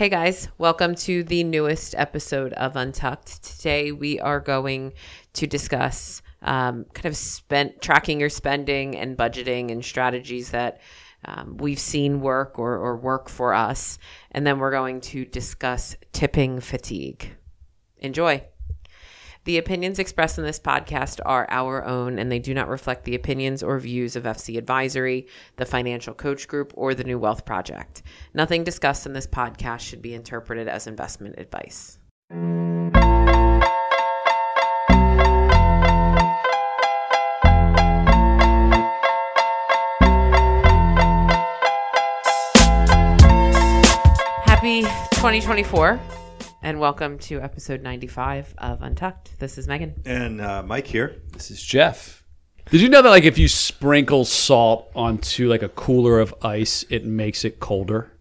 Hey guys, welcome to the newest episode of Untucked. Today we are going to discuss um, kind of spent tracking your spending and budgeting and strategies that um, we've seen work or, or work for us. And then we're going to discuss tipping fatigue. Enjoy. The opinions expressed in this podcast are our own and they do not reflect the opinions or views of FC Advisory, the Financial Coach Group, or the New Wealth Project. Nothing discussed in this podcast should be interpreted as investment advice. Happy 2024 and welcome to episode 95 of Untucked. This is Megan. And uh, Mike here. This is Jeff. Did you know that like if you sprinkle salt onto like a cooler of ice, it makes it colder?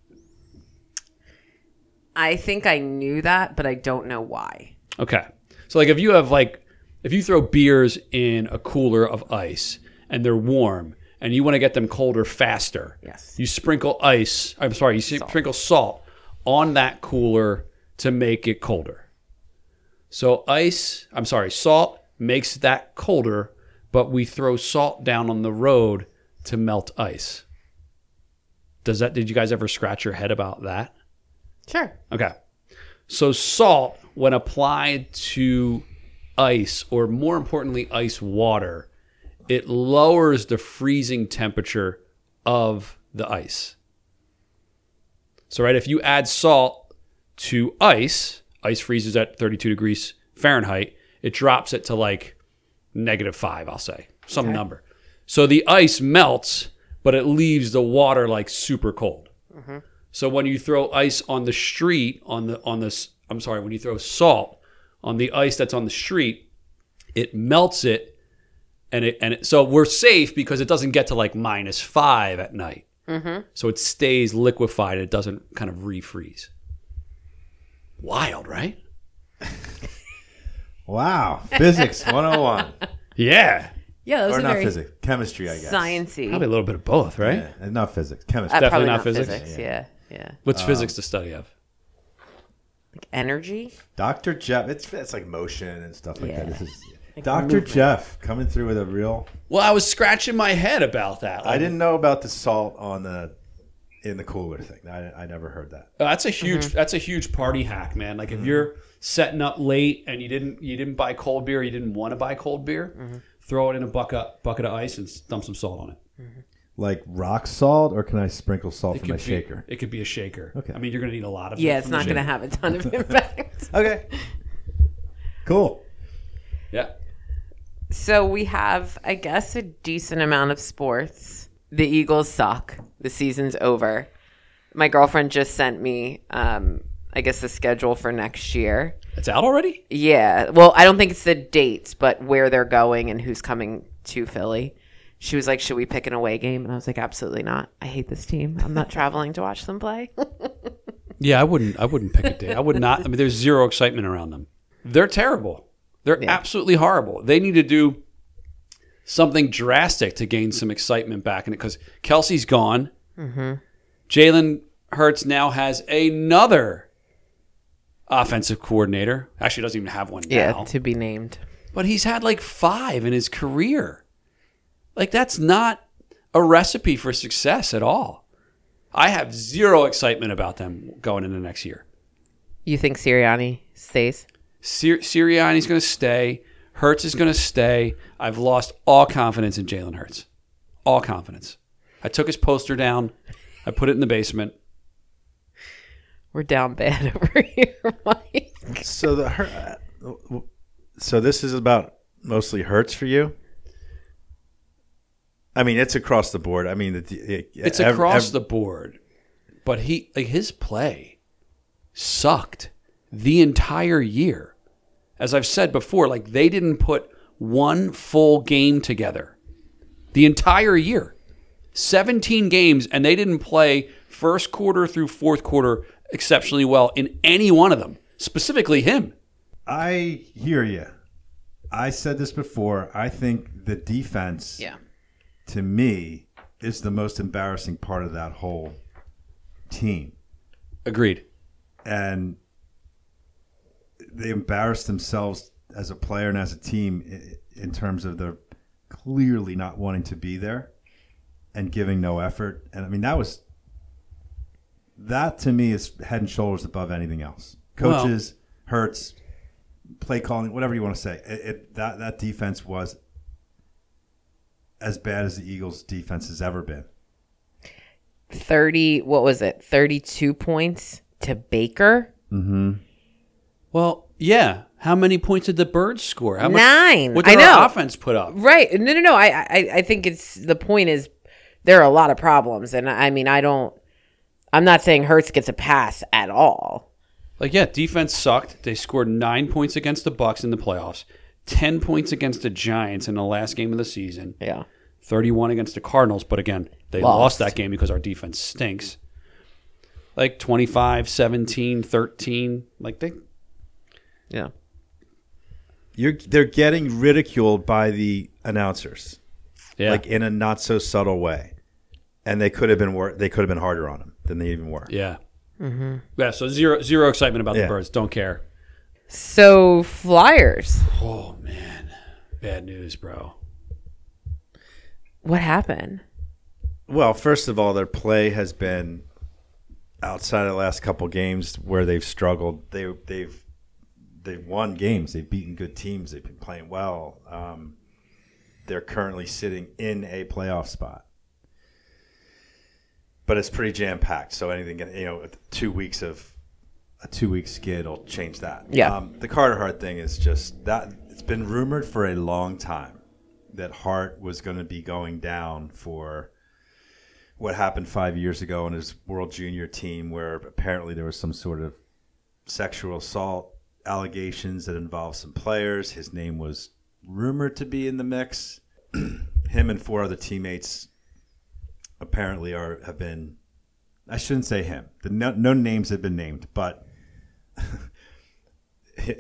I think I knew that, but I don't know why. Okay. So like if you have like if you throw beers in a cooler of ice and they're warm and you want to get them colder faster, Yes. you sprinkle ice, I'm sorry, you sprinkle salt on that cooler to make it colder. So ice, I'm sorry, salt makes that colder, but we throw salt down on the road to melt ice. Does that did you guys ever scratch your head about that? Sure. Okay. So salt, when applied to ice, or more importantly, ice water, it lowers the freezing temperature of the ice. So, right, if you add salt to ice, ice freezes at 32 degrees Fahrenheit, it drops it to like negative five, I'll say, some Okay. number. So the ice melts, but it leaves the water like super cold. So when you throw ice on the street, on the on this, I'm sorry, when you throw salt on the ice that's on the street, it melts it, and it and it, so we're safe because it doesn't get to like minus five at night. Mm-hmm. So it stays liquefied. It doesn't kind of refreeze. Wild, right? Wow. Physics 101. Yeah, Yeah, that was or a not very physics. Chemistry, I guess. sciencey. probably a little bit of both, right? Yeah, not physics. Uh, Chemistry. Definitely probably not physics. Yeah. yeah, What's physics the study of? Like energy. Dr. Jeff. It's, it's like motion and stuff like that. This is Dr. Jeff coming through with a real. Well, I was scratching my head about that. I didn't know about the salt on the in the cooler thing. I, I never heard that. Uh, That's a huge. Mm-hmm. That's a huge party hack, man. Like if mm-hmm. you're setting up late and you didn't you didn't buy cold beer, you didn't want to buy cold beer, mm-hmm. throw it in a bucket bucket of ice and dump some salt on it. Like rock salt, or can I sprinkle salt It from my be, shaker? It could be a shaker. Okay. I mean, you're gonna need a lot of. Yeah, it it's not going to have a ton of impact. Okay. Cool. Yeah. so we have, I guess, a decent amount of sports. The Eagles suck. The season's over. My girlfriend just sent me, um, I guess, the schedule for next year. It's out already. Yeah. Well, I don't think it's the dates, but where they're going and who's coming to Philly. She was like, Should we pick an away game? And I was like, Absolutely not. I hate this team. I'm not traveling to watch them play. Yeah, I wouldn't. I wouldn't pick a day. I would not. I mean, there's zero excitement around them. They're terrible. They're Yeah. absolutely horrible. They need to do something drastic to gain some excitement back in it because Kelce's gone. Mm-hmm. Jalen Hurts now has another offensive coordinator. Actually, doesn't even have one now. yeah, to be named. but he's had like five in his career. Like that's not a recipe for success at all. I have zero excitement about them going into next year. You think Sirianni stays? Sir- Sirianni's going to stay. Hurts is going to stay. I've lost all confidence in Jalen Hurts. All confidence. I took his poster down. I put it in the basement. We're down bad over here, Mike. So the her, so this is about mostly Hurts for you. I mean, it's across the board. I mean, it, it, It's ev- across ev- the board. But he like his play sucked the entire year. As I've said before, like they didn't put one full game together. The entire year. 17 games and they didn't play first quarter through fourth quarter exceptionally well in any one of them. Specifically him. I hear you. I said this before. I think the defense, Yeah. to me, is the most embarrassing part of that whole team. Agreed. and they embarrassed themselves as a player and as a team i- in terms of their clearly not wanting to be there and giving no effort. And I mean, that was that to me is head and shoulders above anything else. Well- Coaches, hurts, play calling, whatever you want to say. It, it that that defense was as bad as the Eagles' defense has ever been. 30, what was it? 32 points to Baker? Mm-hmm. Well, yeah. How many points did the Birds score? How much, Nine. What I did know. our offense put up? Right. No, no, no. I, I, I think it's the point is there are a lot of problems. And I mean, I don't, I'm not saying Hurts gets a pass at all. Like, yeah, defense sucked. They scored nine points against the Bucs in the playoffs, ten points against the Giants in the last game of the season, Yeah. thirty-one against the Cardinals. But again, they lost, Lost. that game because our defense stinks. Like 25, 17, 13. Like they Yeah. You're they're getting ridiculed by the announcers, yeah. like in a not so subtle way, and they could have been wor- they could have been harder on them than they even were. yeah. Mm-hmm. Yeah, so zero zero excitement about Yeah. the Birds. Don't care. So Flyers, Oh man. Bad news, bro. what happened? Well, first of all, their play has been outside of the last couple games where they've struggled. They they've they've won games. They've beaten good teams. They've been playing well. Um, they're currently sitting in a playoff spot, but it's pretty jam packed. So anything, you know, two weeks of a two week skid will change that. Yeah. Um, the Carter Hart thing is just that it's been rumored for a long time that Hart was going to be going down for what happened five years ago in his World Junior team, where apparently there was some sort of sexual assault allegations that involved some players. His name was rumored to be in the mix. Him and four other teammates apparently are have been. I shouldn't say him. The no, no names have been named, but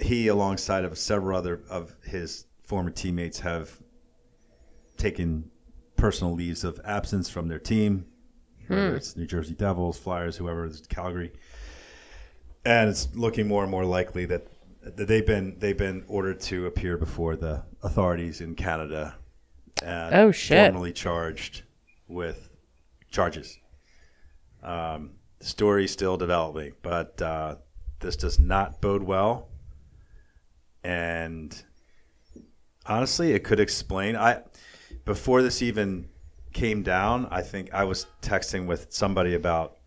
he- alongside of several other of his former teammates, have taken personal leaves of absence from their team, whether hmm. it's New Jersey Devils, Flyers, whoever, it's Calgary, and it's looking more and more likely that they've been they've been ordered to appear before the authorities in Canada. And Oh, shit. Formally charged with charges. Um, the story's still developing, but uh, this does not bode well. And honestly, it could explain. I before this even came down, I think I was texting with somebody about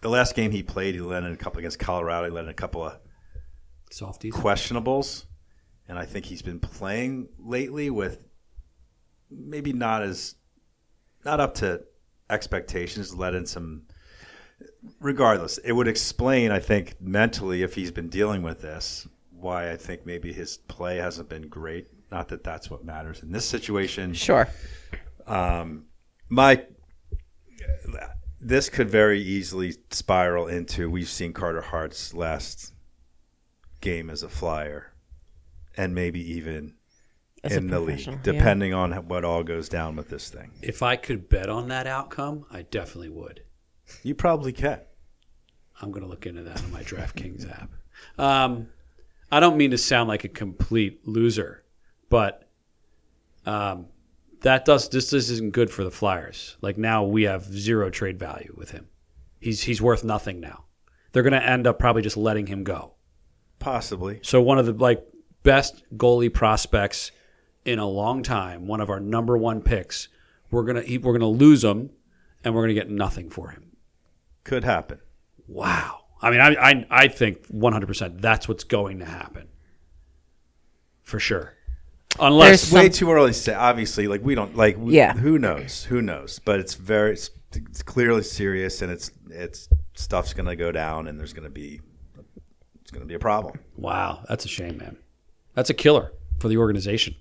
the last game he played. He led in a couple against Colorado. He led in a couple of Softies. questionables, and I think he's been playing lately with maybe not as not up to expectations. Let in some. Regardless, it would explain, I think, mentally if he's been dealing with this, why I think maybe his play hasn't been great. Not that that's what matters in this situation. Sure. Um, My this could very easily spiral into we've seen Carter Hart's last game as a flyer, and maybe even As in the professional, league, yeah. depending on what all goes down with this thing. If I could bet on that outcome, I definitely would. You probably can. I'm going to look into that on my DraftKings app. Um, I don't mean to sound like a complete loser, but um, that does this, this isn't good for the Flyers. Like now we have zero trade value with him. He's he's worth nothing now. They're going to end up probably just letting him go. Possibly. So one of the like best goalie prospects in a long time, one of our number one picks, we're gonna he, we're gonna lose him, and we're gonna get nothing for him. Could happen. Wow. I mean, I I, I think 100 percent that's what's going to happen for sure. Unless There's Way Some- too early to say. Obviously, like we don't like. we- Yeah. Who knows? Who knows? But it's very. It's, it's clearly serious, and it's it's stuff's going to go down, and there's going to be it's going to be a problem. wow, that's a shame, man. That's a killer for the organization.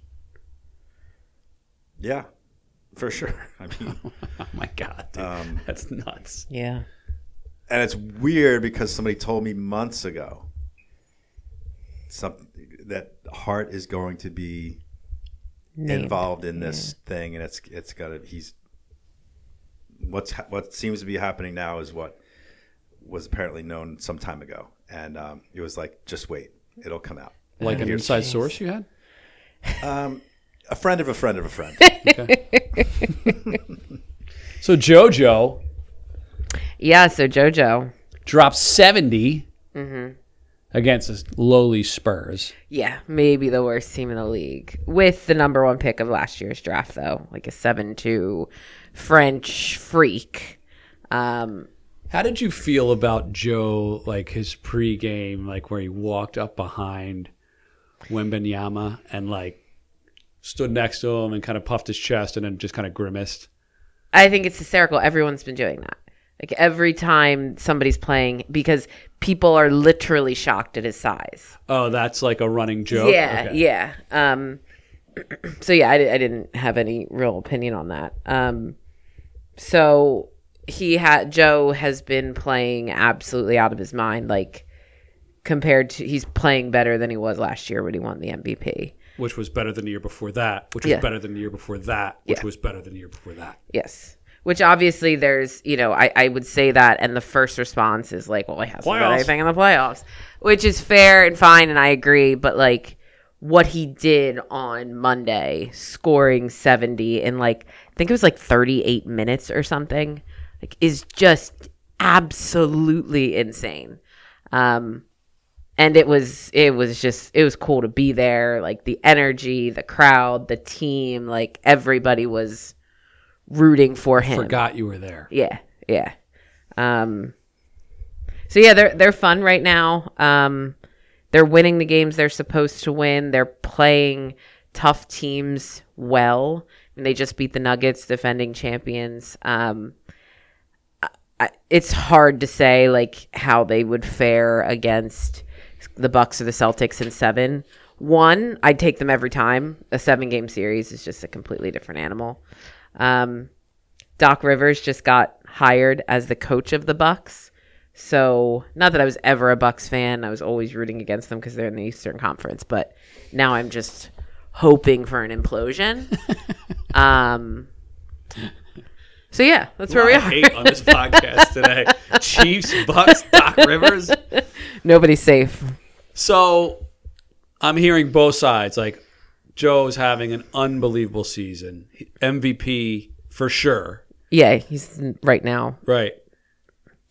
Yeah, for sure. I mean, Oh my god, dude. Um, that's nuts. Yeah. and it's weird because somebody told me months ago something that Hart is going to be Named. involved in this thing, and it's it's got to he's what's what seems to be happening now is what was apparently known some time ago, and um, it was like, just wait, it'll come out. Like an Here's- inside source you had? A friend of a friend of a friend. So JoJo Yeah, so JoJo. dropped 70 Mm-hmm. against the lowly Spurs. Yeah, maybe the worst team in the league with the number one pick of last year's draft, though, like a seven-two French freak. Um, How did you feel about Joe, like his pregame, like where he walked up behind Wembanyama and like stood next to him and kind of puffed his chest and then just kind of grimaced? I think it's hysterical. Everyone's been doing that. Like every time somebody's playing, because people are literally shocked at his size. Oh, that's like a running joke. Yeah, Okay. yeah. Um, so yeah, I, I didn't have any real opinion on that. Um, so he had Joe has been playing absolutely out of his mind. Like compared to, he's playing better than he was last year when he won the MVP. Which was better than the year before that, which was Yeah. better than the year before that, which Yeah. was better than the year before that. Yes. Which obviously there's, you know, I, I would say that, and the first response is like, well, he hasn't done anything in the playoffs, which is fair and fine, and I agree. But like, what he did on Monday, scoring 70 in like, I think it was like 38 minutes or something, like, is just absolutely insane. Um, and it was it was just it was cool to be there like the energy the crowd the team like everybody was rooting for him. Forgot you were there. yeah yeah. Um so yeah they're they're fun right now. Um they're winning the games they're supposed to win. They're playing tough teams well and they just beat the nuggets defending champions. Um I, it's hard to say like how they would fare against the Bucks or the Celtics in seven. One, I'd take them every time. A seven game series is just a completely different animal. Um, Doc Rivers just got hired as the coach of the Bucks. So, not that I was ever a Bucks fan. I was always rooting against them because they're in the Eastern Conference. But now I'm just hoping for an implosion. um, so yeah, that's where we are. hate on this podcast today. Chiefs, Bucks, Doc Rivers. Nobody's safe. So I'm hearing both sides. Like Joe's having an unbelievable season, MVP for sure. Yeah, he's right now. Right.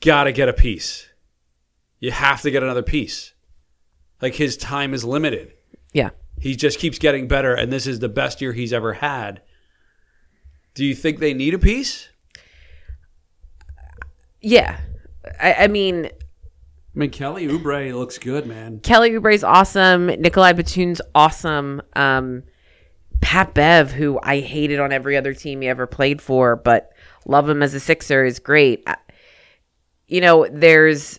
Got to get a piece. You have to get another piece. Like his time is limited. Yeah. He just keeps getting better, and this is the best year he's ever had. Do you think they need a piece? Yeah. I, I mean, I mean, Kelly Oubre looks good, man. Kelly Oubre's awesome. Nikolai Batum's awesome. Um, Pat Bev, who I hated on every other team he ever played for, but love him as a Sixer, is great. I- You know, there's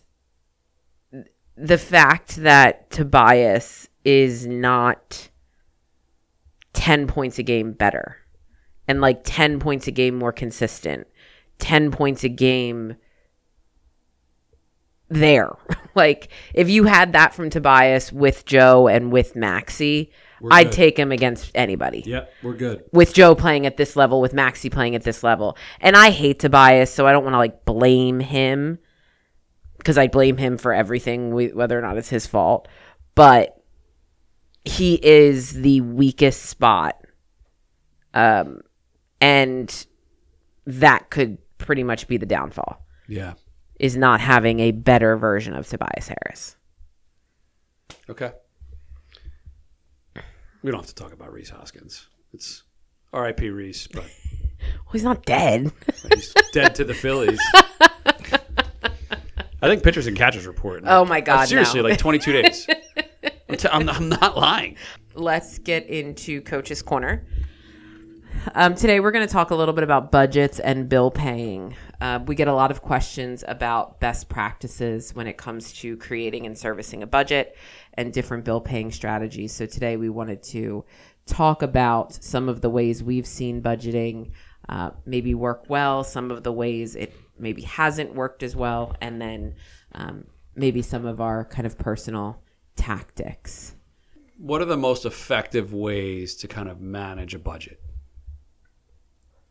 the fact that Tobias is not 10 points a game better and like 10 points a game more consistent, 10 points a game there. like if you had that from Tobias with Joe and with Maxey, I'd good. take him against anybody. Yep, we're good. With Joe playing at this level, with Maxey playing at this level. And I hate Tobias, so I don't want to like blame him because I blame him for everything, whether or not it's his fault. But he is the weakest spot. Um, and that could pretty much be the downfall Yeah. Is not having a better version of Tobias Harris. Okay. We don't have to talk about Rhys Hoskins. It's R.I.P. Rhys, but Well, he's not dead. he's dead to the Phillies. I think pitchers and catchers report. in, Oh my God, Seriously, no. like 22 days. I'm, t- I'm, I'm not lying. Let's get into Coach's Corner. Um, today, we're going to talk a little bit about budgets and bill paying. Uh, we get a lot of questions about best practices when it comes to creating and servicing a budget and different bill paying strategies. So, today, we wanted to talk about some of the ways we've seen budgeting uh, maybe work well, some of the ways it maybe hasn't worked as well, and then um, maybe some of our kind of personal tactics. What are the most effective ways to kind of manage a budget?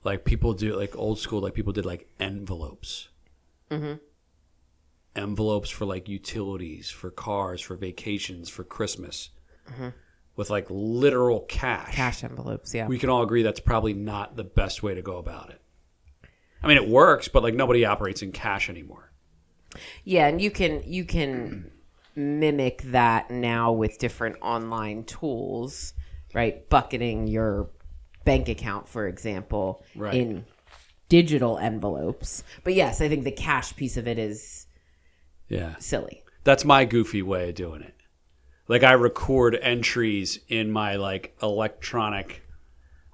Like people do, like old school, like people did like envelopes. Mm-hmm. envelopes for like utilities, for cars, for vacations, for Christmas, mm-hmm. with like literal cash. Cash envelopes, yeah. We can all agree that's probably not the best way to go about it. I mean, it works, but like nobody operates in cash anymore. Yeah, and you can you can mimic that now with different online tools, right? Bucketing your bank account, for example, Right. in digital envelopes. But yes, I think the cash piece of it is Yeah. silly. That's my goofy way of doing it. Like I record entries in my like electronic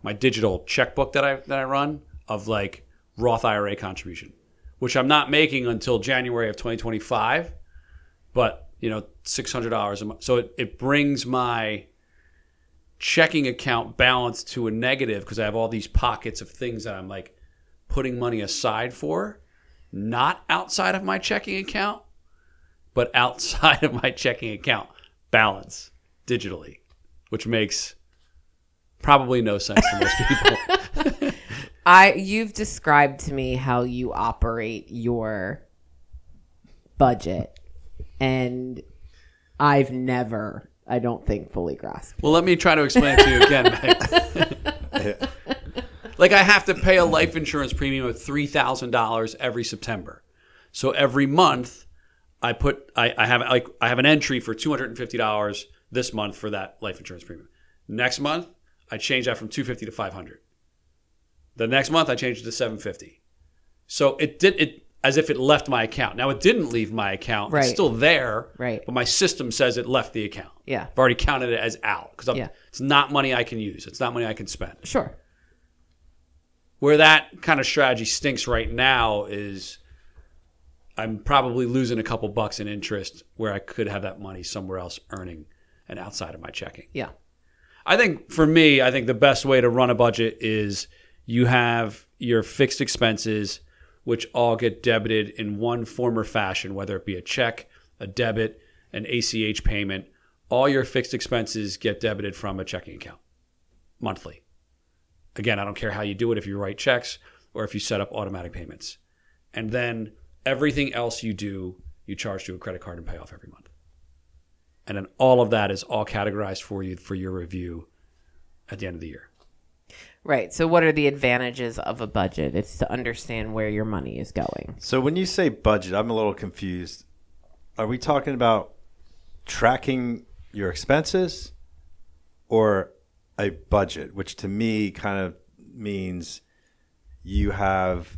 my digital checkbook that I that I run of like Roth IRA contribution, which I'm not making until January of 2025, but you know, $600 a month. So it, it brings my checking account balance to a negative because I have all these pockets of things that I'm like putting money aside for, not outside of my checking account but outside of my checking account balance digitally, which makes probably no sense to most people. I you've described to me how you operate your budget and I've never I don't think fully grasp. well, let me try to explain it to you again. Like I have to pay a life insurance premium of three thousand dollars every September. So every month, I put I, I have like I have an entry for two hundred and fifty dollars this month for that life insurance premium. Next month, I change that from two fifty to five hundred. The next month, I change it to seven fifty. So it did it as if it left my account. Now it didn't leave my account. Right. It's still there. Right. But my system says it left the account. Yeah. I've already counted it as out because Yeah. it's not money I can use. It's not money I can spend. Sure. Where that kind of strategy stinks right now is I'm probably losing a couple bucks in interest where I could have that money somewhere else earning and outside of my checking. Yeah. I think for me, I think the best way to run a budget is you have your fixed expenses, which all get debited in one form or fashion, whether it be a check, a debit, an ACH payment. All your fixed expenses get debited from a checking account monthly. Again, I don't care how you do it, if you write checks or if you set up automatic payments. And then everything else you do, you charge to a credit card and pay off every month and then all of that is all categorized for you for your review at the end of the year. Right. So what are the advantages of a budget? It's to understand where your money is going. So when you say budget, I'm a little confused. Are we talking about tracking your expenses or a budget, which to me kind of means you have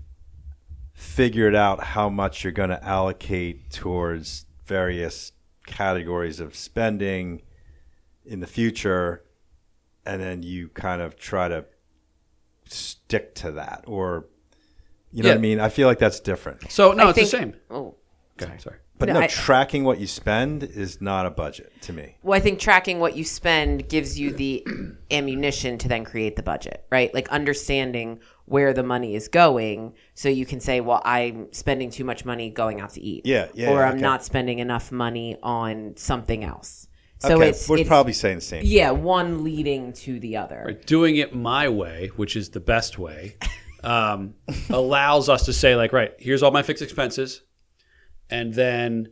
figured out how much you're going to allocate towards various categories of spending in the future and then you kind of try to stick to that or you know what I mean? I feel like that's different. So no, I it's think- the same. Oh. Okay, sorry. But No, no, I- tracking what you spend is not a budget to me. Well, I think tracking what you spend gives you the ammunition to then create the budget, right? Like understanding where the money is going so you can say, well, I'm spending too much money going out to eat. Yeah, yeah, Or yeah, I'm okay. not spending enough money on something else. So okay, it's, we're it's probably saying the same. yeah, one leading to the other. Right, Doing it my way, which is the best way, um, allows us to say like, right, here's all my fixed expenses, and then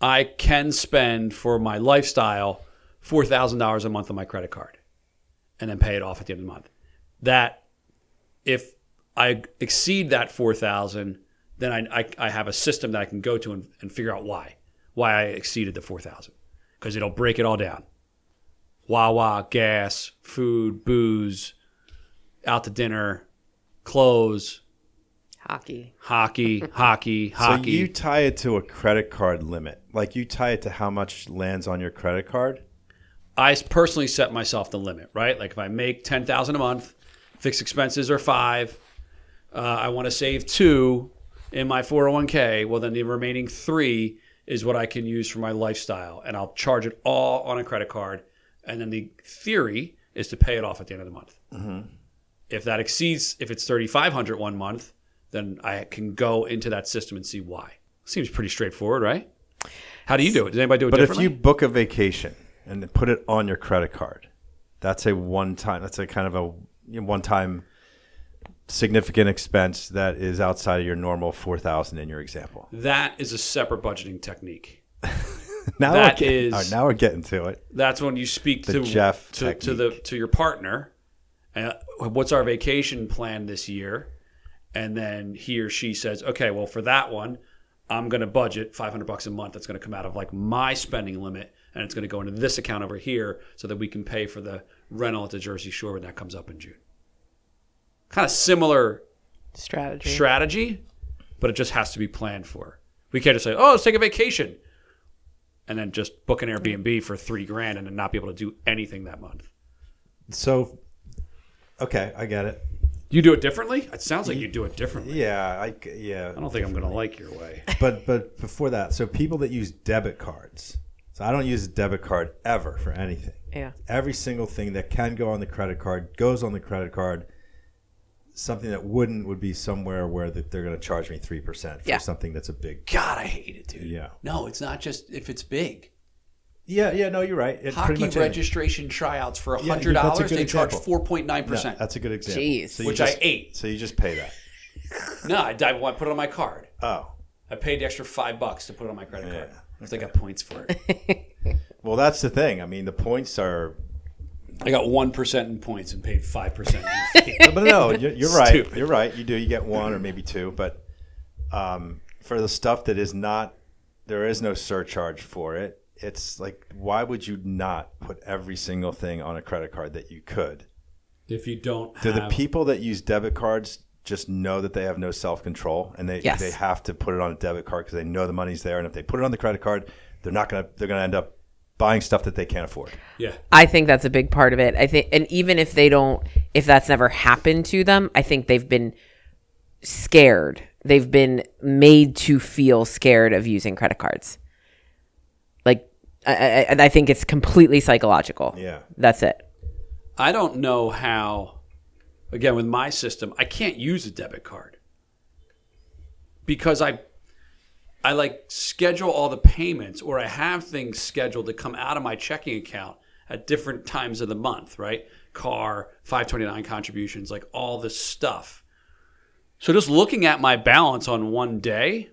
I can spend for my lifestyle four thousand dollars a month on my credit card, and then pay it off at the end of the month. That if I exceed that four thousand, then I, I I have a system that I can go to and, and figure out why why I exceeded the four thousand because it'll break it all down. Wawa, gas, food, booze, out to dinner, clothes, Hockey. hockey, hockey, hockey. So you tie it to a credit card limit. Like you tie it to how much lands on your credit card. I personally set myself the limit, right? Like if I make ten thousand a month, fixed expenses are five. Uh, I want to save two in my four hundred one k. Well, then the remaining three is what I can use for my lifestyle, and I'll charge it all on a credit card. And then the theory is to pay it off at the end of the month. Mm-hmm. If that exceeds, if it's thirty five hundred one month, then I can go into that system and see why. Seems pretty straightforward, right? How do you do it? Does anybody do it But if you book a vacation and put it on your credit card, that's a one time. That's a kind of a one time significant expense that is outside of your normal four thousand in your example. That is a separate budgeting technique. Now That we're getting, is- right, now we're getting to it. That's when you speak The to Jeff to, to the to your partner. Uh, what's our vacation plan this year? And then he or she says, "Okay, well for that one, I'm going to budget 500 bucks a month. That's going to come out of like my spending limit, and it's going to go into this account over here, so that we can pay for the rental at the Jersey Shore when that comes up in June." Kind of similar Strategy. strategy, but it just has to be planned for. We can't just say, "Oh, let's take a vacation," and then just book an Airbnb for three grand and then not be able to do anything that month. So, okay, I get it. You do it differently? It sounds like you do it differently. Yeah, I yeah. I don't think I'm going to like your way. but but before that, so people that use debit cards. So I don't use a debit card ever for anything. yeah. Every single thing that can go on the credit card goes on the credit card. Something that wouldn't would be somewhere where that they're going to charge me three percent for Yeah. something that's a big. God, I hate it, dude. Yeah. No, it's not just if it's big. Yeah, yeah, no, you're right. It's Hockey much anything. registration tryouts for Yeah, hundred that's a dollars, good they charge example. four point nine Yeah, percent. that's a good example. Jeez. So Which just- I ate. So you just pay that. No, I, I put it on my card. Oh, I paid the extra five bucks to put it on my credit card. Yeah. Because I got points for it. well, that's the thing. I mean, the points are. I got one percent in points and paid five percent. But no, you're, you're right. Stupid. You're right. You do. You get one or maybe two, but um, for the stuff that is not, there is no surcharge for it. It's like, why would you not put every single thing on a credit card that you could? if you don't Do have the people that use debit cards just know that they have no self control and they Yes. they have to put it on a debit card because they know the money's there, and if they put it on the credit card, they're not gonna they're gonna end up buying stuff that they can't afford. yeah. I think that's a big part of it. I think, and even if they don't, if that's never happened to them, I think they've been scared. They've been made to feel scared of using credit cards. Like, I, I, I think it's completely psychological. Yeah. That's it. I don't know how. Again, with my system, I can't use a debit card because I, I like schedule all the payments, or I have things scheduled to come out of my checking account at different times of the month. Right, car, five twenty nine contributions, like all this stuff. So just looking at my balance on one day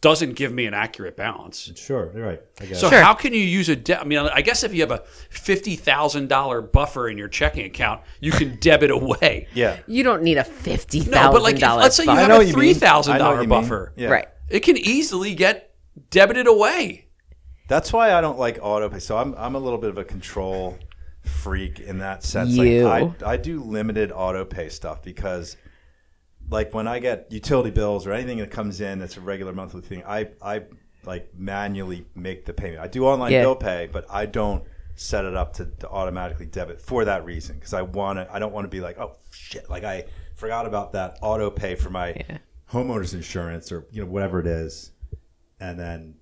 doesn't give me an accurate balance. Sure, you're right. I guess. So Sure. how can you use a debt? I mean, I guess if you have a fifty thousand dollar buffer in your checking account, you can debit away. yeah. You don't need a fifty No, but like, if, let's say you I have a what you mean. three thousand I know what dollar you mean. buffer, Yeah. right. It can easily get debited away. That's why I don't like auto pay. So I'm I'm a little bit of a control freak in that sense. You. Like I I do limited auto pay stuff because like when I get utility bills or anything that comes in that's a regular monthly thing, I I like manually make the payment. I do online Yeah. bill pay, but I don't set it up to, to automatically debit for that reason because I want to I don't want to be like, "Oh shit, like I forgot about that auto pay for my Yeah. Homeowners insurance or you know whatever it is." And then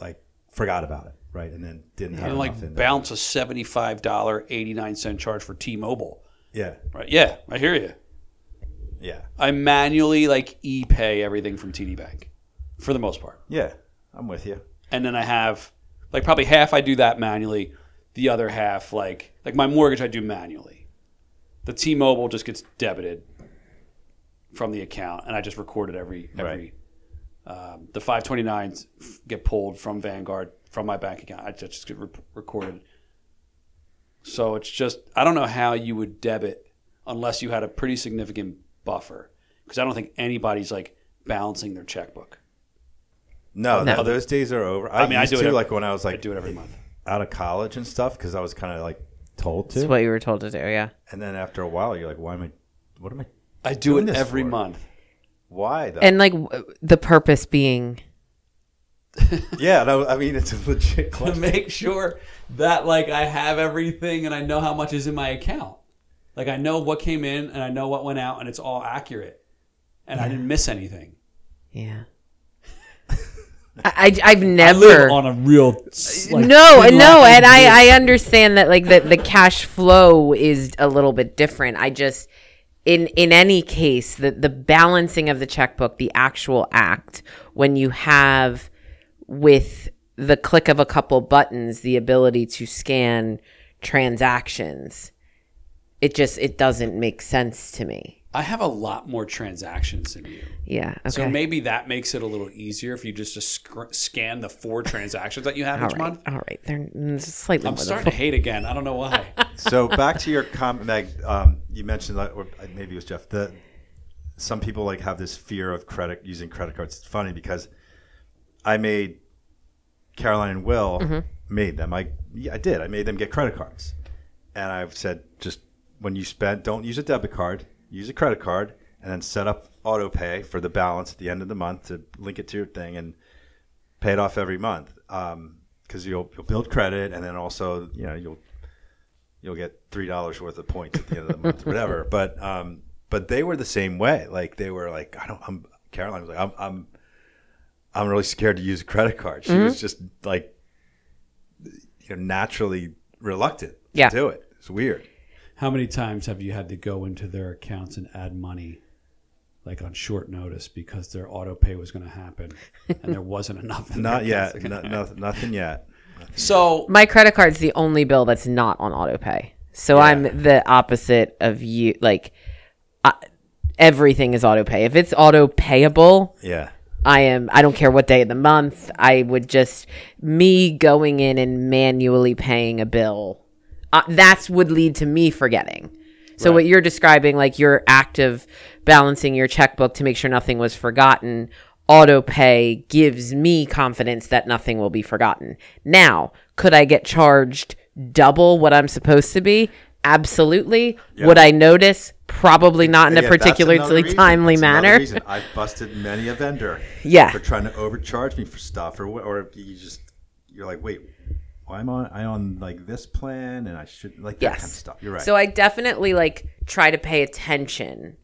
like forgot about it, right? And then didn't have And like enough in there. bounce a seventy five dollar eighty nine cent charge for T Mobile. Yeah, Right? Yeah, I hear you. yeah, I manually like e pay everything from TD Bank for the most part. yeah. I'm with you. and then I have like probably half I do that manually, the other half like like my mortgage I do manually. The T-Mobile just gets debited from the account, and I just recorded it every every. Um, the 529s get pulled from Vanguard from my bank account. I just get re- recorded. So it's just I don't know how you would debit unless you had a pretty significant buffer because I don't think anybody's like balancing their checkbook. No, No. no, those days are over. I, I mean, I used do it every- like when I was I like do it every month. out of college and stuff because I was kind of like told That's to. what you were told to do. Yeah. And then after a while, you're like, why am I? What am I? I do it every for? month. Why though? And like w- the purpose being yeah, no, I mean it's a legit to make sure that like I have everything and I know how much is in my account. Like I know what came in and I know what went out and it's all accurate. And I didn't miss anything. yeah. I, I I've I never live on a real like, no, no, and I, I understand that like the, the cash flow is a little bit different. I just in in any case, the the balancing of the checkbook, the actual act, when you have with the click of a couple buttons the ability to scan transactions it just it doesn't make sense to me. I have a lot more transactions than you. Yeah. Okay. So maybe that makes it a little easier if you just, just sc- scan the four transactions that you have all each right. month. All right. They're slightly I'm more starting to hate again. I don't know why. So back to your comment, Meg. Um, you mentioned that, or maybe it was Jeff. That some people like have this fear of credit using credit cards. It's funny because I made Caroline and Will Mm-hmm. made them. I yeah, I did. I made them get credit cards, and I've said just when you spend, don't use a debit card, use a credit card, and then set up auto pay for the balance at the end of the month to link it to your thing and pay it off every month. Because you'll you'll build credit, and then also you know you'll you'll get three dollars worth of points at the end of the month, whatever. But um, but they were the same way. Like they were like, I don't. I'm Caroline was like, I'm I'm I'm really scared to use a credit card. She was just like, you know, naturally reluctant Yeah. to do it. It's weird. How many times have you had to go into their accounts and add money, like on short notice, because their auto pay was going to happen and there wasn't enough? Not yet. no, no, nothing yet. So My credit card's the only bill that's not on auto pay. So I'm the opposite of you. Like, I, everything is auto pay. If it's auto payable, Yeah. I am. I don't care what day of the month. I would just me going in and manually paying a bill. Uh, that's would lead to me forgetting. So what you're describing, like your act of balancing your checkbook to make sure nothing was forgotten, auto pay gives me confidence that nothing will be forgotten. Now, could I get charged double what I'm supposed to be? Absolutely. Would I notice? Probably not in a Yeah, that's particularly timely That's manner. reason. I've busted many a vendor. Yeah. For trying to overcharge me for stuff, or or you just you're like, wait, why am I I on like this plan and I should like that Yes. kind of stuff. You're right. So I definitely like try to pay attention,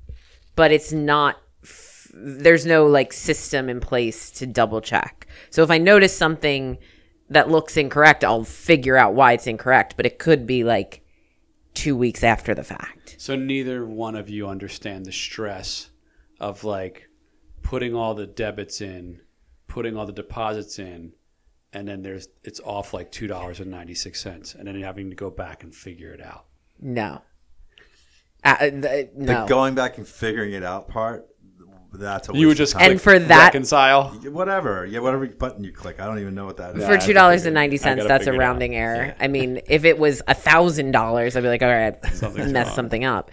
but it's not. F- there's no like system in place to double check. So if I notice something that looks incorrect, I'll figure out why it's incorrect. But it could be like two weeks after the fact. So neither one of you understand the stress of like putting all the debits in, putting all the deposits in, and then there's it's off like two dollars and ninety six cents, and then having to go back and figure it out. No. Uh, th- the no. going back and figuring it out part, that's a You would just time. And for that- reconcile. whatever, yeah, whatever button you click. I don't even know what that is. For two dollars and figured- ninety I cents, gotta that's a figure it out. rounding error. I mean, if it was a thousand dollars, I'd be like, all right, Something's mess wrong. something up.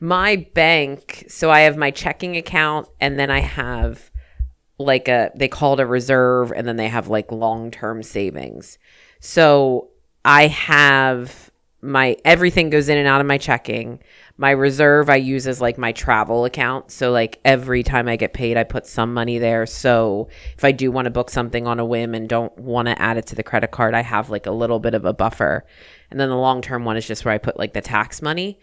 My bank, so I have my checking account, and then I have like a they call it a reserve, and then they have like long term savings. So I have my everything goes in and out of my checking. My reserve I use as like my travel account. So like every time I get paid, I put some money there. So if I do want to book something on a whim and don't want to add it to the credit card, I have like a little bit of a buffer. And then the long term one is just where I put like the tax money.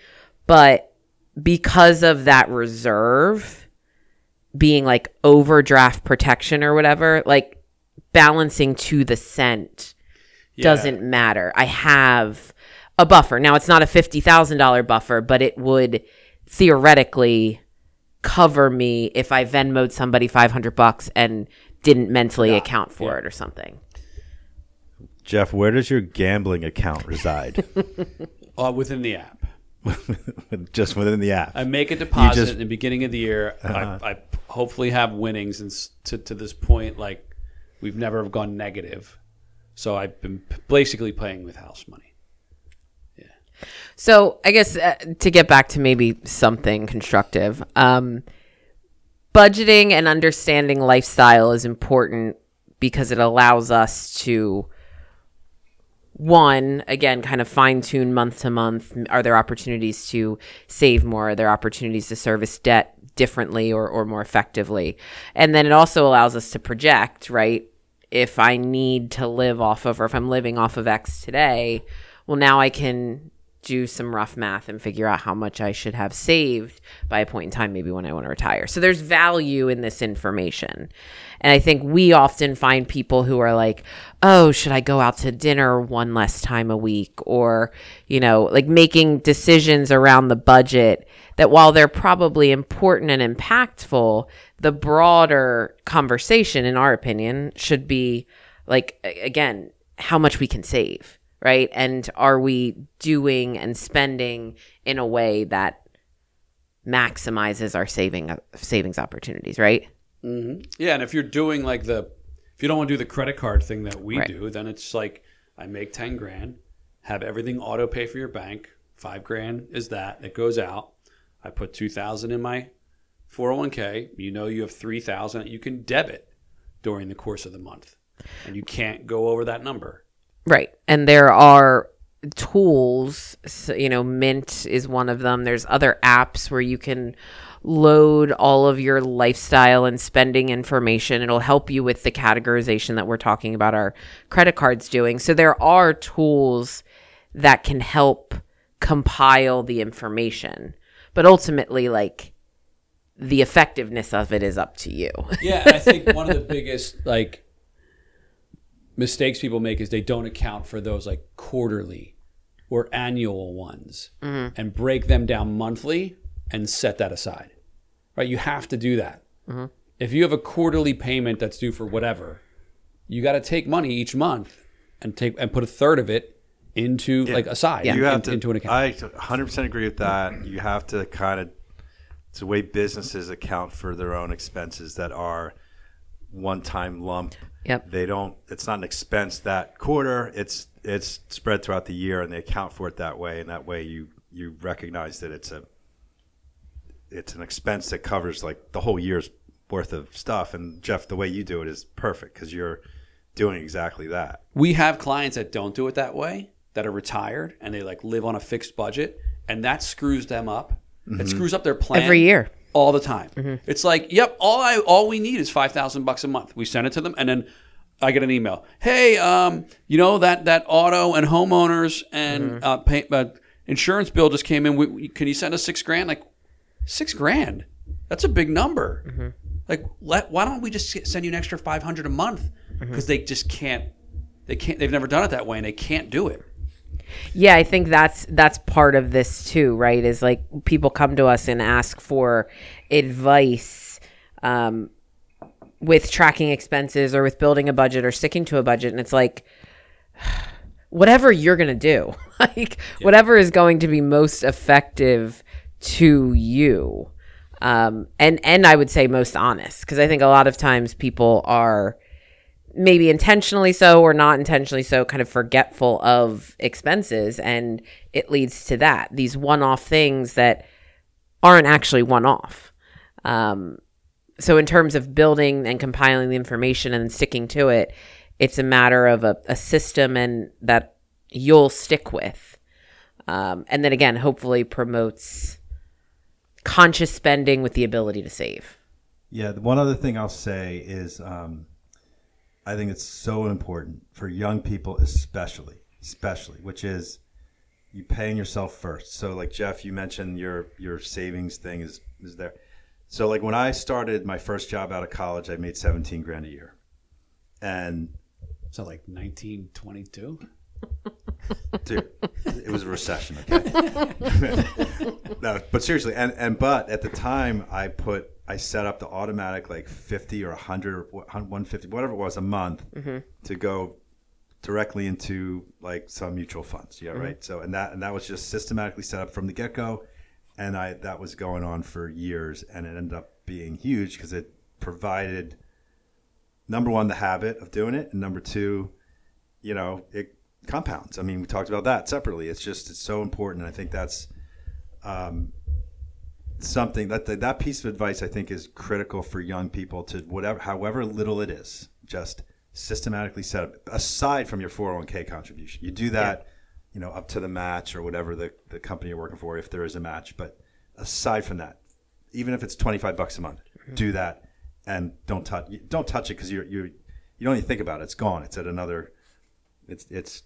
But because of that reserve being like overdraft protection or whatever, like balancing to the cent doesn't matter. I have a buffer. Now it's not a $50,000 buffer, but it would theoretically cover me if I Venmoed somebody 500 bucks and didn't mentally account for it or something. Jeff, where does your gambling account reside? Uh, within the app. just within the app. I make a deposit just- in the beginning of the year. I, I hopefully have winnings, and to to this point, like we've never gone negative. So I've been basically playing with house money. Yeah. So I guess uh, to get back to maybe something constructive, um, budgeting and understanding lifestyle is important because it allows us to one again kind of fine tune month to month are there opportunities to save more? Are there opportunities to service debt differently or, or more effectively? And then it also allows us to project right? If i need to live off of or if i'm living off of x today well now i can do some rough math and figure out how much I should have saved by a point in time, maybe when I want to retire. So there's value in this information. And I think we often find people who are like, oh, should I go out to dinner one less time a week? Or, you know, like making decisions around the budget that while they're probably important and impactful, the broader conversation, in our opinion, should be like, again, how much we can save right? And are we doing and spending in a way that maximizes our saving uh, savings opportunities, right? Mm-hmm. Yeah, and if you're doing like the, if you don't want to do the credit card thing that we Right. do, then it's like I make ten grand, have everything auto pay for your bank. Five grand is that it goes out. I put two thousand in my 401k. You know you have three thousand that you can debit during the course of the month, and you can't go over that number. Right. And there are tools, so, you know, Mint is one of them. There's other apps where you can load all of your lifestyle and spending information. It'll help you with the categorization that we're talking about our credit cards doing. So there are tools that can help compile the information. But ultimately like the effectiveness of it is up to you. Yeah, I think one of the biggest like mistakes people make is they don't account for those like quarterly or annual ones mm-hmm. and break them down monthly and set that aside. Right? You have to do that. Mm-hmm. If you have a quarterly payment that's due for whatever, you got to take money each month and take and put a third of it into like aside you have in- to into an account. I 100% agree with that. You have to kind of it's the way businesses account for their own expenses that are one-time lump. Yep. They don't. It's not an expense that quarter. It's it's spread throughout the year, and they account for it that way. And that way, you you recognize that it's a it's an expense that covers like the whole year's worth of stuff. And Jeff, the way you do it is perfect because you're doing exactly that. we have clients that don't do it that way that are retired and they like live on a fixed budget and that screws them up it mm-hmm. screws up their plan Every year. All the time. It's like yep all i all we need is 5000 bucks a month. We send it to them and then i get an email. Hey um you know that that auto and homeowners and uh, pay, uh, insurance bill just came in. We, we- can you send us six grand? Like six grand? That's a big number. Like let, why don't we just send you an extra 500 a month? Because they just can't they can't they've never done it that way and they can't do it Yeah, I think that's that's part of this too, right? Is like people come to us and ask for advice um, with tracking expenses or with building a budget or sticking to a budget, and it's like whatever you're gonna do, like whatever is going to be most effective to you, um, and and I would say most honest because I think a lot of times people are maybe intentionally so or not intentionally so kind of forgetful of expenses and it leads to that. These one-off things that aren't actually one-off. Um, so in terms of building and compiling the information and sticking to it it's a matter of a, a system and that you'll stick with. Um, and then again hopefully promotes conscious spending with the ability to save. Yeah, one other thing I'll say is um, I think it's so important for young people, especially, especially, which is you paying yourself first. So, like Jeff, you mentioned your your savings thing is is there. So, like when I started my first job out of college, I made seventeen grand a year, and so like 1922 dude, it was a recession. Okay. no, but seriously, and and but at the time, I put I set up the automatic like fifty or hundred or one fifty, whatever it was a month, to go directly into like some mutual funds. Yeah, right. So and that and that was just systematically set up from the get go, and I that was going on for years, and it ended up being huge because it provided number one the habit of doing it, and number two you know, it compounds. I mean, we talked about that separately. It's just it's so important. and I think that's um, something that that piece of advice I think is critical for young people to whatever, however little it is, just systematically set up aside from your 401k contribution. You do that, you know, up to the match or whatever the, the company you're working for, if there is a match. But aside from that, even if it's 25 bucks a month, do that and don't touch don't touch it because you're you you don't even think about it. It's gone. It's at another it's it's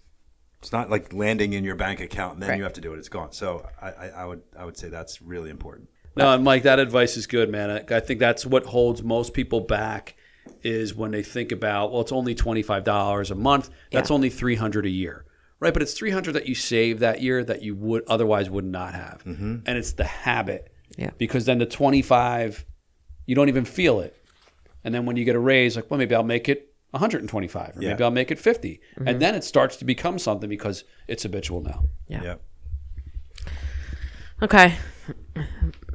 it's not like landing in your bank account and then Right. you have to do it. It's gone. So I, I, I would I would say that's really important. No, and Mike, that advice is good, man. I, I think that's what holds most people back is when they think about, well, it's only twenty five dollars a month. That's only three hundred a year, right? But it's three hundred that you save that year that you would otherwise would not have, mm-hmm. and it's the habit. Yeah. Because then the twenty five, you don't even feel it, and then when you get a raise, like, well, maybe I'll make it 125 or Yeah. maybe I'll make it 50. And mm-hmm. then it starts to become something because it's habitual now. Yeah. Yep. Okay.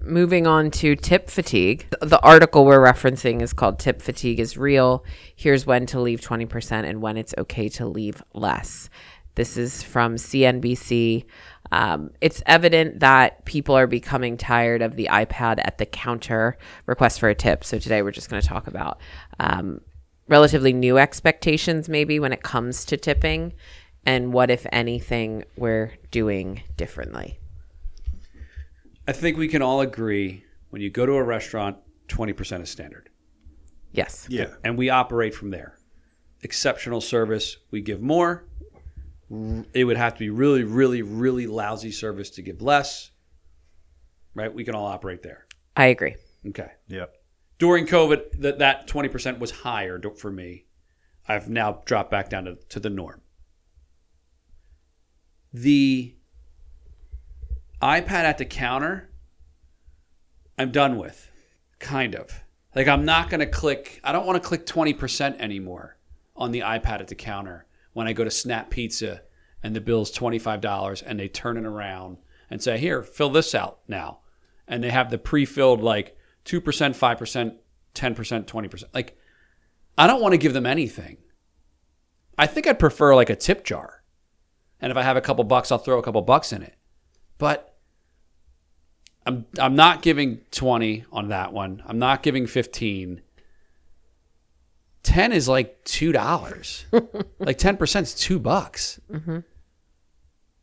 Moving on to tip fatigue. The article we're referencing is called Tip Fatigue is Real. Here's when to leave 20% and when it's okay to leave less. This is from CNBC. Um, it's evident that people are becoming tired of the iPad at the counter request for a tip. So today we're just going to talk about um, relatively new expectations, maybe when it comes to tipping, and what, if anything, we're doing differently. I think we can all agree when you go to a restaurant, 20% is standard. Yes. Yeah. And we operate from there. Exceptional service, we give more. It would have to be really, really, really lousy service to give less. Right? We can all operate there. I agree. Okay. Yep. During COVID, that that 20% was higher for me. I've now dropped back down to, to the norm. The iPad at the counter, I'm done with. Kind of. Like I'm not going to click I don't want to click 20% anymore on the iPad at the counter when I go to Snap Pizza and the bill's $25 and they turn it around and say, "Here, fill this out now." And they have the pre-filled like 2%, 5%, 10%, 20%. Like I don't want to give them anything. I think I'd prefer like a tip jar. And if I have a couple bucks, I'll throw a couple bucks in it. But I'm I'm not giving 20 on that one. I'm not giving 15. 10 is like $2. like 10 is 2 bucks. Mm-hmm.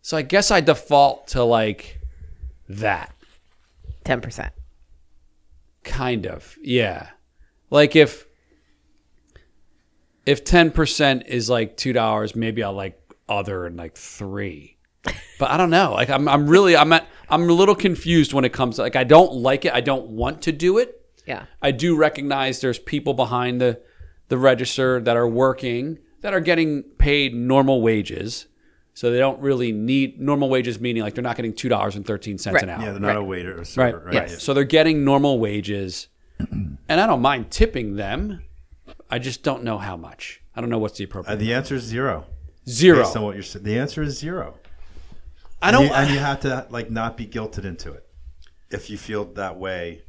So I guess I default to like that. 10%. Kind of. Yeah. Like if if 10% is like $2, maybe I'll like other and like 3. But I don't know. Like I'm I'm really I'm at, I'm a little confused when it comes to like I don't like it. I don't want to do it. Yeah. I do recognize there's people behind the the register that are working that are getting paid normal wages. So they don't really need normal wages meaning like they're not getting two dollars and thirteen cents Right. an hour. Yeah, they're not a waiter or Right. server. Right. Right. So they're getting normal wages, and I don't mind tipping them. I just don't know how much. I don't know what's the Uh, appropriate the answer is zero. zero. Based on what you're saying, the answer is zero. I And don't. you, and you have to like not be guilted into it if you feel that way.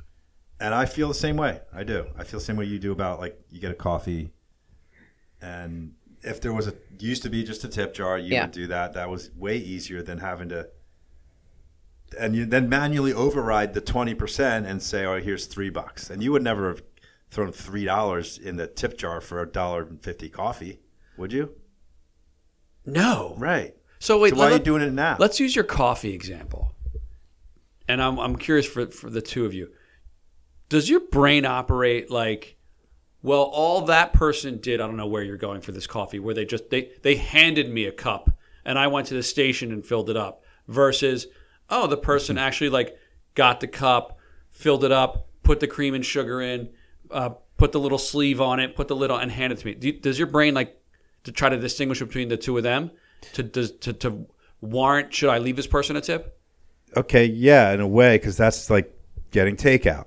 And I feel the same way. I do. I feel the same way you do about like you get a coffee, and if there was a used to be just a tip jar, you Yeah. would do that. That was way easier than having to. And you then manually override the twenty percent and say, "Oh, here's three bucks," and you would never have thrown three dollars in the tip jar for a dollar and fifty coffee, would you? no. Right. So wait. so why are you doing it now? let's use your coffee example. And I'm I'm curious for for the two of you. Does your brain operate like? Well, all that person did, I don't know where you're going for this coffee, where they just they they handed me a cup and I went to the station and filled it up versus oh, the person actually like got the cup, filled it up, put the cream and sugar in, uh, put the little sleeve on it, put the lid on, and handed it to me. Do does your brain like to try to distinguish between the two of them to to to, to warrant should I leave this person a tip? Okay, yeah, in a way, because that's like getting takeout.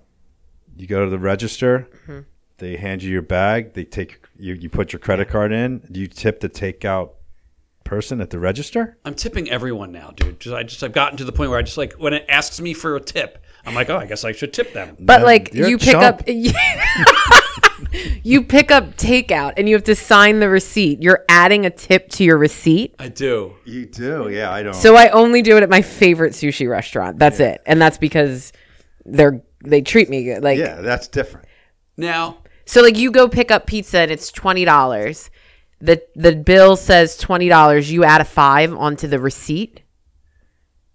You go to the register, mm-hmm. they hand you your bag, they take you, you put your credit card in. Do you tip the takeout person at the register? I'm tipping everyone now, dude. Just I just I've gotten to the point where I just like when it asks me for a tip, I'm like, oh, I guess I should tip them. But Yeah, like you're you pick chump. up you pick up takeout and you have to sign the receipt. You're adding a tip to your receipt. I do. You do, yeah. I don't. So I only do it at my favorite sushi restaurant. That's it. And that's because they're they treat me good. Like yeah, that's different. Now, so like you go pick up pizza and it's twenty dollars. The the bill says twenty dollars. You add a five onto the receipt.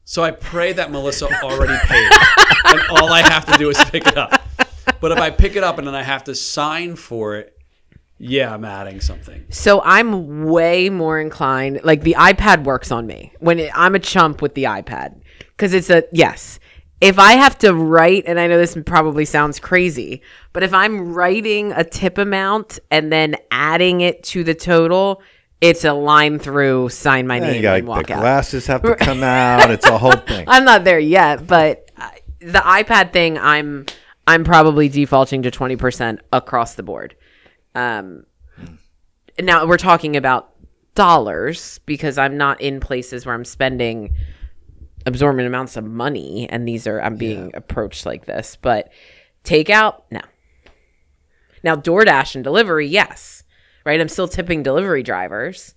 so I pray that Melissa already paid, and all I have to do is pick it up. But if I pick it up and then I have to sign for it, yeah, I'm adding something. So I'm way more inclined. Like the iPad works on me when it, I'm a chump with the iPad because it's a yes. If I have to write, and I know this probably sounds crazy, but if I'm writing a tip amount and then adding it to the total, it's a line through, sign my And name, you got and walk the out. glasses have to come out. It's a whole thing. I'm not there yet, but uh, the iPad thing, I'm I'm probably defaulting to 20% across the board. Um, now we're talking about dollars because I'm not in places where I'm spending absorbent amounts of money and these are I'm being approached like this. But takeout, no. Now DoorDash and delivery, yes. Right? I'm still tipping delivery drivers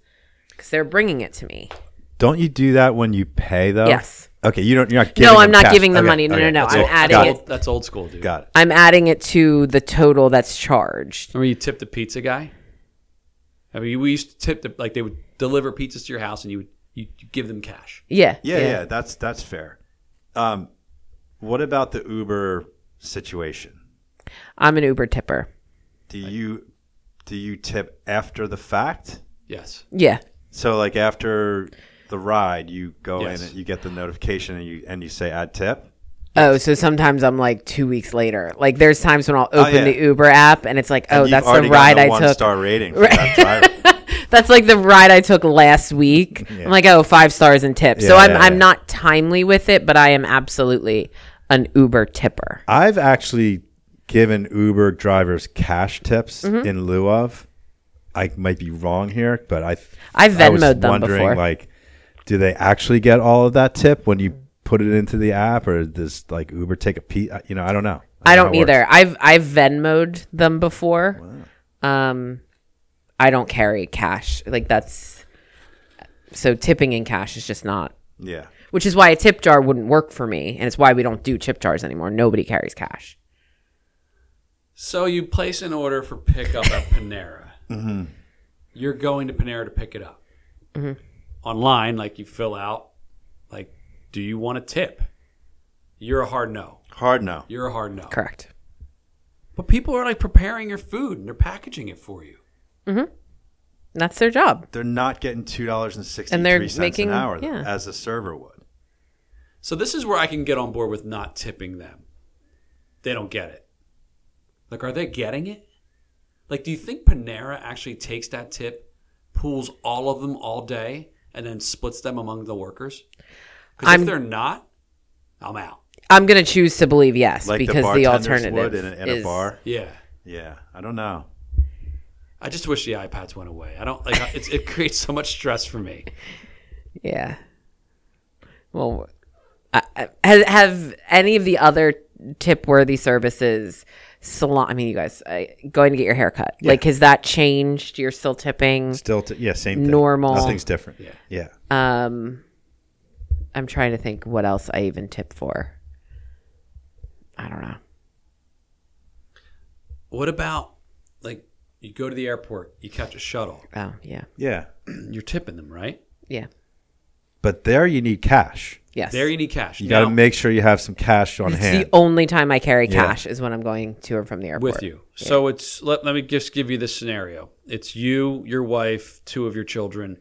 because they're bringing it to me. Don't you do that when you pay though? Yes. Okay, you don't. You're not. Giving No, I'm them not cash. giving them Okay, money. No, okay, no, no. that's I'm all- adding got it. it. That's old school, dude. Got it. I'm adding it to the total that's charged. Remember you tipped the pizza guy? I mean, we used to tip the like they would deliver pizzas to your house and you would you, you give them cash. Yeah. Yeah, yeah, that's that's fair. Um, what about the Uber situation? I'm an Uber tipper. Do you do you tip after the fact? Yes. Yeah. So like after the ride, you go Yes. in and you get the notification and you and you say add tip. Oh, so sometimes I'm like two weeks later. Like there's times when I'll open yeah. the Uber app and it's like, oh, that's the ride gotten a I one took. star rating for that. That's like the ride I took last week. Yeah. I'm like, oh, five stars and tips. so I'm yeah, I'm yeah. not timely with it, but I am absolutely an Uber tipper. I've actually given Uber drivers cash tips Mm-hmm. in lieu of. I might be wrong here, but I I've I was Venmoed them wondering before. like, do they actually get all of that tip when you put it into the app, or does like Uber take a piece? You know, I don't know. I know don't how it either. works. I've I've Venmoed them before. Wow. Um, I don't carry cash. Like that's so tipping in cash is just not. Yeah, Which is why a tip jar wouldn't work for me, and it's why we don't do tip jars anymore. Nobody carries cash. So you place an order for pickup at Panera. Mm-hmm. You're going to Panera to pick it up. Online, like you fill out, like, do you want a tip? You're a hard no. hard no. You're a hard no. Correct. But people are like preparing your food and they're packaging it for you. Mm-hmm. That's their job. They're not getting two dollars and sixty And they're making- an hour yeah. as a server would. So this is where I can get on board with not tipping them. They don't get it. Like, are they getting it? Like, do you think Panera actually takes that tip, pools all of them all day, and then splits them among the workers? Because if they're not, I'm out. I'm gonna choose to believe yes Like because the the, bartenders alternative would in a, in is a bar. Yeah. Yeah, I don't know. I just wish the iPads went away. I don't like it's, it creates so much stress for me. yeah. Well, I, I- have, have any of the other tip worthy services salon? I mean, you guys uh, going to get your hair cut. Like, has that changed? You're still tipping. Still, t- yeah, same thing. Normal. Nothing's different. Yeah. yeah. Um, I'm trying to think what else I even tip for. I don't know. What about like you go to the airport, you catch a shuttle, Oh, yeah, Yeah. you're tipping them, right? yeah, But there you need cash. yes. There you need cash. You got to Now- make sure you have some cash on It's hand. the only time I carry Yeah. cash is when I'm going to or from the airport. with you. So it's let, let me just give you this scenario. It's you, your wife, two of your children.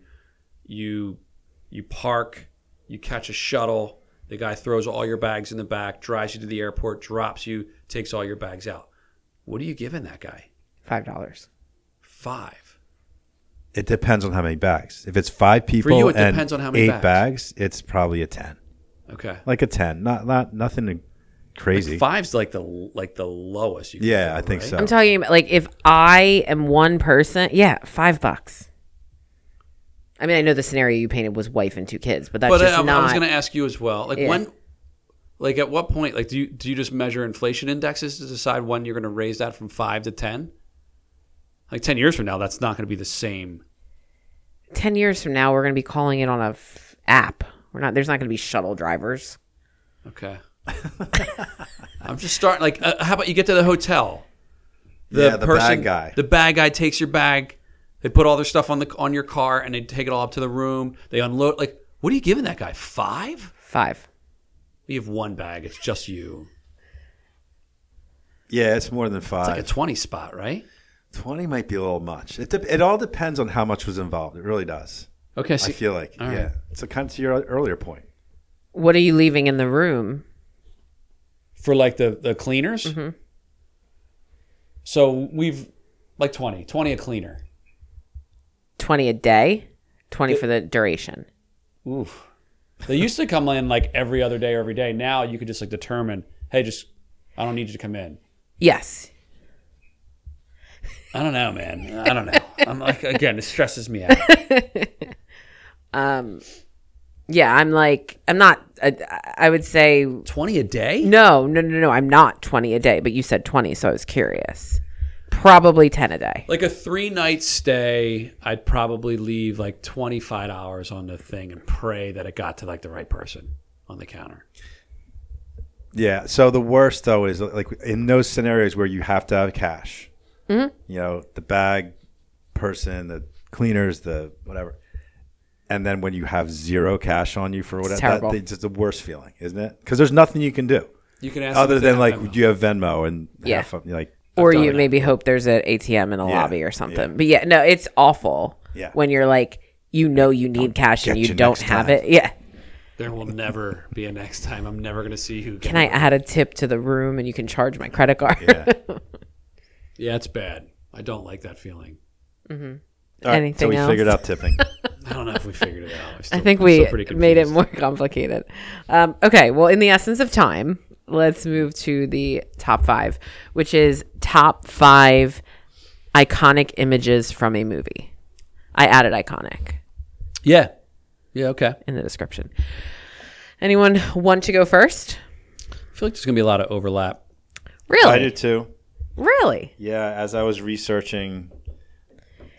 You you park, you catch a shuttle. The guy throws all your bags in the back, drives you to the airport, drops you, takes all your bags out. What are you giving that guy? Five dollars. Five. It depends on how many bags. If it's five people you, it and depends on how many eight bags. bags. it's probably a ten. Okay. Like a ten. Not not nothing crazy. Five's like the like the lowest. You can Yeah, go, I think right? so. I'm talking about like if I am one person, yeah, five bucks. I mean, I know the scenario you painted was wife and two kids, but that's But uh, just I, not. I was going to ask you as well. Like Yeah. when, like at what point, like do you do you just measure inflation indexes to decide when you're going to raise that from five to ten? Like ten years from now, that's not going to be the same. Ten years from now, we're going to be calling it on a f- app. We're not. There's not going to be shuttle drivers. Okay. I'm just starting. Like, uh, how about you get to the hotel? Yeah, the bag guy. The bag guy takes your bag. They put all their stuff on the on your car and they take it all up to the room. They unload. Like, what are you giving that guy? Five? Five. You have one bag. It's just you. yeah, it's more than five. It's like a twenty spot, right? Twenty might be a little much. It de- it all depends on how much was involved. It really does. Okay. So, I feel like all yeah. right. It's a kind of to your earlier point. What are you leaving in the room? for like the the cleaners. Mm-hmm. So we've like 20, 20 a cleaner. Twenty a day. Twenty for the duration. Oof. They used to come in like every other day or every day. Now you could just like determine, hey, just I don't need you to come in. Yes. I don't know, man. I don't know. I'm like again, it stresses me out. um, Yeah, I'm like, I'm not, I, I would say, Twenty a day? no, no, no, no, I'm not 20 a day, but you said 20, so I was curious. Probably 10 a day. Like a three night stay, I'd probably leave like twenty five hours on the thing and pray that it got to like the right person on the counter. Yeah. So the worst though is like in those scenarios where you have to have cash. Mm-hmm. You know, the bag person, the cleaners, the whatever. And then when you have zero cash on you for whatever, terrible. that, it's the worst feeling, isn't it? Because there's nothing you can do You can ask other them if they than like Venmo. you have Venmo and Yeah. half of, like Or done you it. maybe hope there's an ATM in the Yeah, lobby or something. yeah. But yeah, no, it's awful Yeah. when you're like, you know, you need cash and you you don't have time. it. Yeah. There will never be a next time. I'm never going to see who. Can I add a tip to the room and you can charge my credit card? yeah. Yeah, it's bad. I don't like that feeling. All right, Anything so we else? figured out tipping. I don't know if we figured it out. I'm I think I'm we made it more complicated. Um, okay, well, in the essence of time, let's move to the top five, which is top five iconic images from a movie. I added iconic Yeah. Yeah. Okay. in the description. Anyone want to go first? I feel like there's going to be a lot of overlap. Really? I did too. Really? Yeah, as I was researching,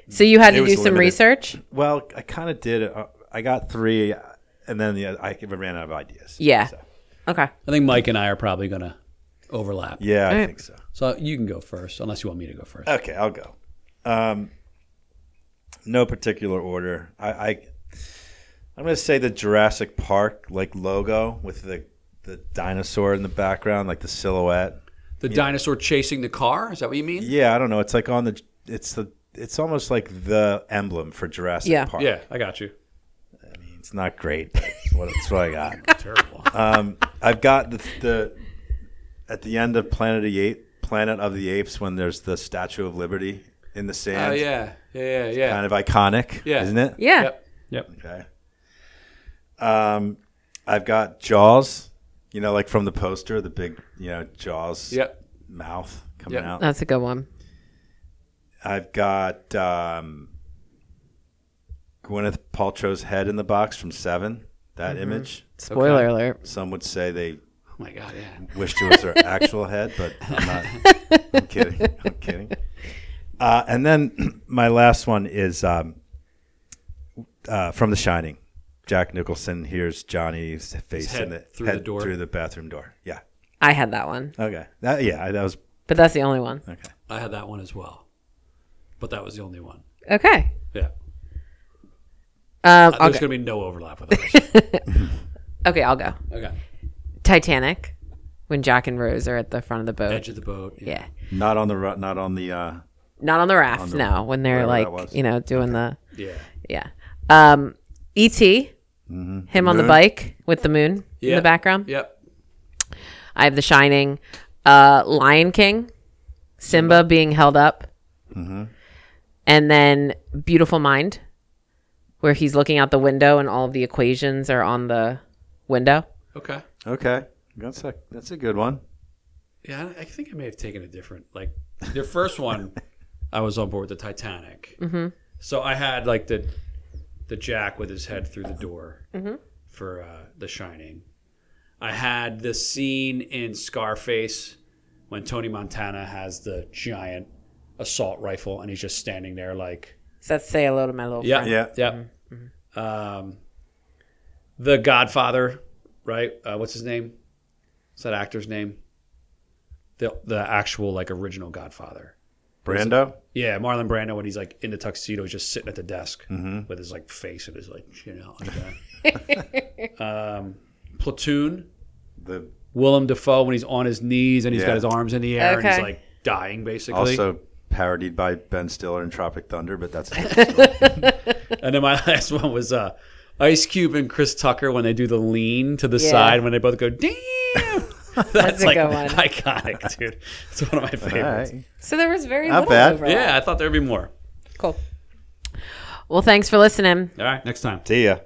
So you had to do some limited. research? well, I kind of did. Uh, I got three, and then the, I ran out of ideas. Yeah. So, Okay. I think Mike and I are probably going to overlap. yeah, I Alright. think so. So you can go first, unless you want me to go first. Okay, I'll go. Um, no particular order. I, I I'm going to say the Jurassic Park like logo with the the dinosaur in the background, like the silhouette. The dinosaur chasing the car? Is that what you mean? Yeah, I don't know. It's like on the. It's the. It's almost like the emblem for Jurassic Yeah. Park. Yeah, I got you. I mean, it's not great. But it's what, it's what I got. Terrible. Um, I've got the, the at the end of Planet of the Ape, Planet of the Apes, when there's the Statue of Liberty in the sand. Oh yeah, yeah, yeah, yeah. kind of iconic, Yeah. isn't it? Yeah. Yep. Yep. Okay. Um, I've got Jaws. You know, like from the poster, the big, you know, Jaws Yep. mouth coming Yep. out. That's a good one. I've got um, Gwyneth Paltrow's head in the box from Seven. That Mm-hmm. image. Spoiler alert. Some would say they Oh my god, yeah. wished it was her actual head, but I'm not. I'm kidding. I'm kidding. Uh, and then my last one is um, uh, from The Shining. Jack Nicholson hears Johnny's face head in the through the head door. through the bathroom door. Yeah. I had that one, Okay. That, yeah. That was but that's the only one. okay. I had that one as well, but that was the only one. Okay. Yeah. Um, I'll There's go. going to be no overlap with others. Okay, I'll go. okay. Titanic, when Jack and Rose are at the front of the boat. Edge of the boat. yeah. Not on the ru- not on the. Uh, Not on the raft, On the- no. When they're whatever that like, was. you know, doing the Yeah. yeah. Um, E.T. Him on the bike with the moon in the background. Yep. I have The Shining, uh, Lion King, Simba being held up, Mm-hmm. and then Beautiful Mind, where he's looking out the window and all of the equations are on the window. Okay. okay. That's a that's a good one. Yeah, I I think I may have taken a different. Like the first one, I was on board the Titanic. Mm-hmm. So I had like the the Jack with his head through the door for uh, The Shining. I had the scene in Scarface when Tony Montana has the giant assault rifle and he's just standing there like So let's say hello to my little yeah friend. Yeah. yeah. Um, the Godfather, right? Uh, what's his name? What's that actor's name? The the actual like original Godfather. Brando. Yeah, Marlon Brando when he's like in the tuxedo, he's just sitting at the desk with his like face and his like you know like that. um, Platoon, The Willem Dafoe when he's on his knees and he's Yeah. got his arms in the air and he's like dying basically. also parodied by Ben Stiller in Tropic Thunder, but that's. And then my last one was uh, Ice Cube and Chris Tucker when they do the lean to the Yeah. side when they both go, damn. That's, a like good one. iconic, dude. It's one of my favorites. right. So there was very Not little bad. overlap. Yeah, I thought there'd be more. Cool. Well, thanks for listening. All right, next time. See ya.